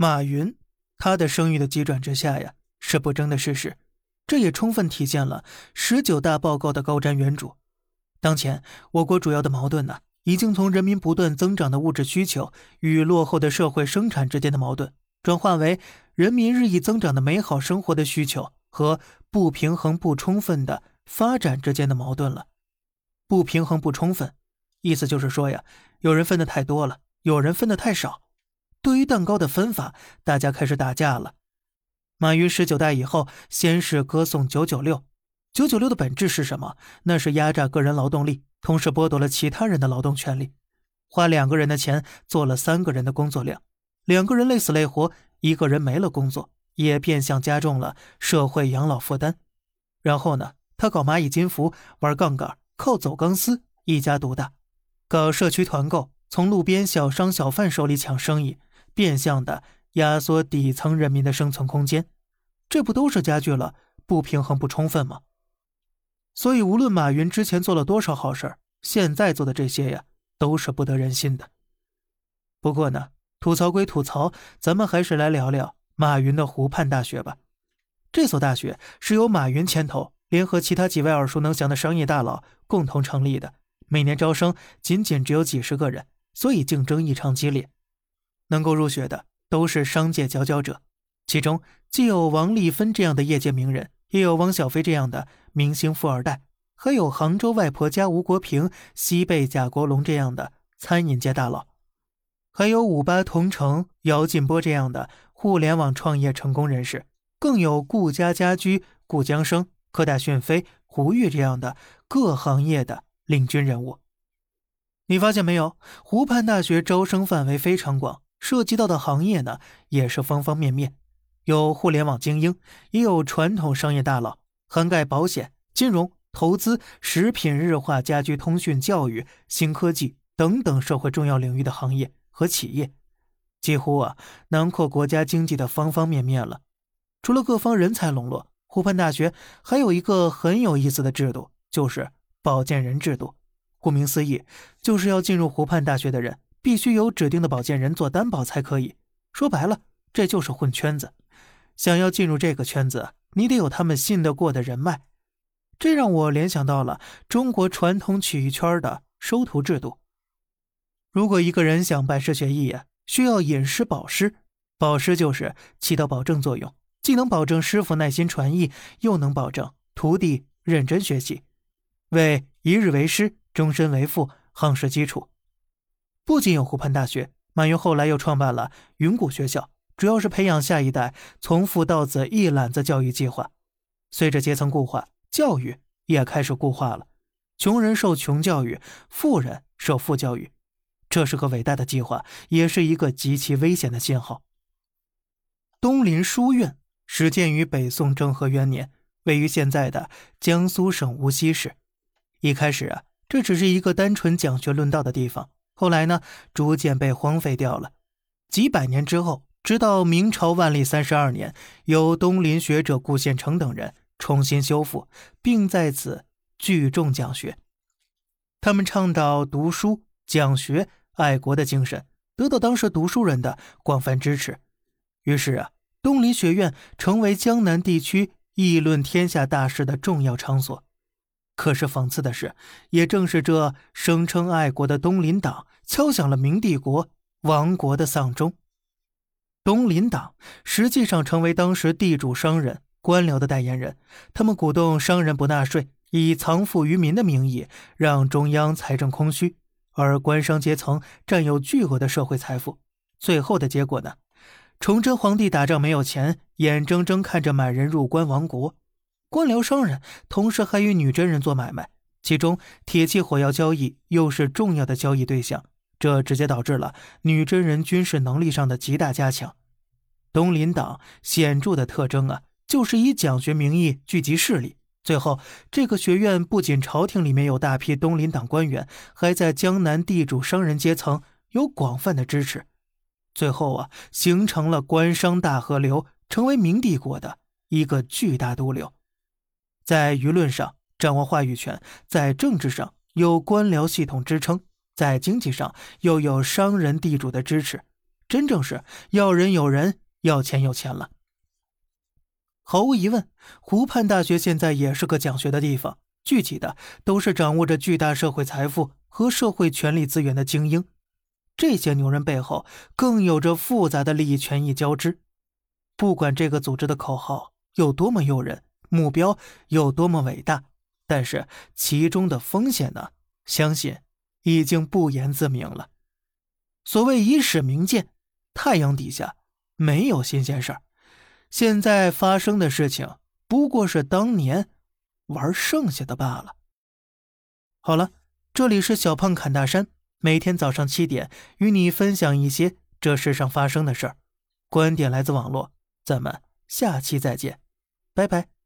马云，他的声誉的急转直下呀，是不争的事实。这也充分体现了十九大报告的高瞻远瞩。当前我国主要的矛盾呢，已经从人民不断增长的物质需求与落后的社会生产之间的矛盾，转化为人民日益增长的美好生活的需求和不平衡不充分的发展之间的矛盾了。不平衡不充分，意思就是说呀，有人分的太多了，有人分的太少。对于蛋糕的分法，大家开始打架了。马云十九代以后，先是歌颂“九九六”，“九九六”的本质是什么？那是压榨个人劳动力，同时剥夺了其他人的劳动权利。花两个人的钱做了三个人的工作量，两个人累死累活，一个人没了工作，也变相加重了社会养老负担。然后呢，他搞蚂蚁金服，玩杠杆，靠走钢丝一家独大，搞社区团购，从路边小商小贩手里抢生意。变相的压缩底层人民的生存空间，这不都是加剧了不平衡不充分吗？所以，无论马云之前做了多少好事现在做的这些呀，都是不得人心的。不过呢，吐槽归吐槽，咱们还是来聊聊马云的湖畔大学吧。这所大学是由马云牵头，联合其他几位耳熟能详的商业大佬共同成立的，每年招生仅仅只有几十个人，所以竞争异常激烈。能够入学的都是商界佼佼者，其中既有王丽芬这样的业界名人，也有汪小菲这样的明星富二代，还有杭州外婆家吴国平、西贝贾国龙这样的餐饮界大佬，还有五八同城姚劲波这样的互联网创业成功人士，更有顾家家居顾江生、科大讯飞胡玉这样的各行业的领军人物。你发现没有？湖畔大学招生范围非常广。涉及到的行业呢，也是方方面面，有互联网精英，也有传统商业大佬，涵盖保险、金融、投资、食品、日化、家居、通讯、教育、新科技等等社会重要领域的行业和企业，几乎啊囊括国家经济的方方面面了。除了各方人才笼络，湖畔大学还有一个很有意思的制度，就是保荐人制度。顾名思义，就是要进入湖畔大学的人。必须有指定的保荐人做担保才可以。说白了，这就是混圈子。想要进入这个圈子，你得有他们信得过的人脉。这让我联想到了中国传统曲艺圈的收徒制度。如果一个人想拜师学艺，需要引师保师。保师就是起到保证作用，既能保证师傅耐心传艺，又能保证徒弟认真学习，为一日为师，终身为父夯实基础。不仅有湖畔大学，马云后来又创办了云谷学校，主要是培养下一代从父到子一揽子教育计划。随着阶层固化，教育也开始固化了，穷人受穷教育，富人受富教育，这是个伟大的计划，也是一个极其危险的信号。东林书院始建于北宋政和元年，位于现在的江苏省无锡市。一开始啊，这只是一个单纯讲学论道的地方。后来呢，逐渐被荒废掉了。几百年之后，直到明朝万历三十二年，由东林学者顾宪成等人重新修复，并在此聚众讲学。他们倡导读书、讲学、爱国的精神，得到当时读书人的广泛支持。于是啊，东林学院成为江南地区议论天下大事的重要场所。可是讽刺的是，也正是这声称爱国的东林党，敲响了明帝国亡国的丧钟。东林党实际上成为当时地主、商人、官僚的代言人，他们鼓动商人不纳税，以藏富于民的名义，让中央财政空虚，而官商阶层占有巨额的社会财富。最后的结果呢？崇祯皇帝打仗没有钱，眼睁睁看着满人入关亡国。官僚商人同时还与女真人做买卖，其中铁器火药交易又是重要的交易对象，这直接导致了女真人军事能力上的极大加强。东林党显著的特征啊，就是以讲学名义聚集势力。最后，这个学院不仅朝廷里面有大批东林党官员，还在江南地主商人阶层有广泛的支持。最后啊，形成了官商大河流，成为明帝国的一个巨大毒瘤。在舆论上掌握话语权，在政治上有官僚系统支撑，在经济上又有商人地主的支持，真正是要人有人，要钱有钱了。毫无疑问，湖畔大学现在也是个讲学的地方，聚集的都是掌握着巨大社会财富和社会权力资源的精英。这些牛人背后更有着复杂的利益权益交织。不管这个组织的口号有多么诱人，目标有多么伟大，但是其中的风险呢？相信已经不言自明了。所谓以史明鉴，太阳底下没有新鲜事儿。现在发生的事情不过是当年玩剩下的罢了。好了，这里是小胖侃大山。每天早上七点，与你分享一些这世上发生的事儿，观点来自网络，咱们下期再见，拜拜。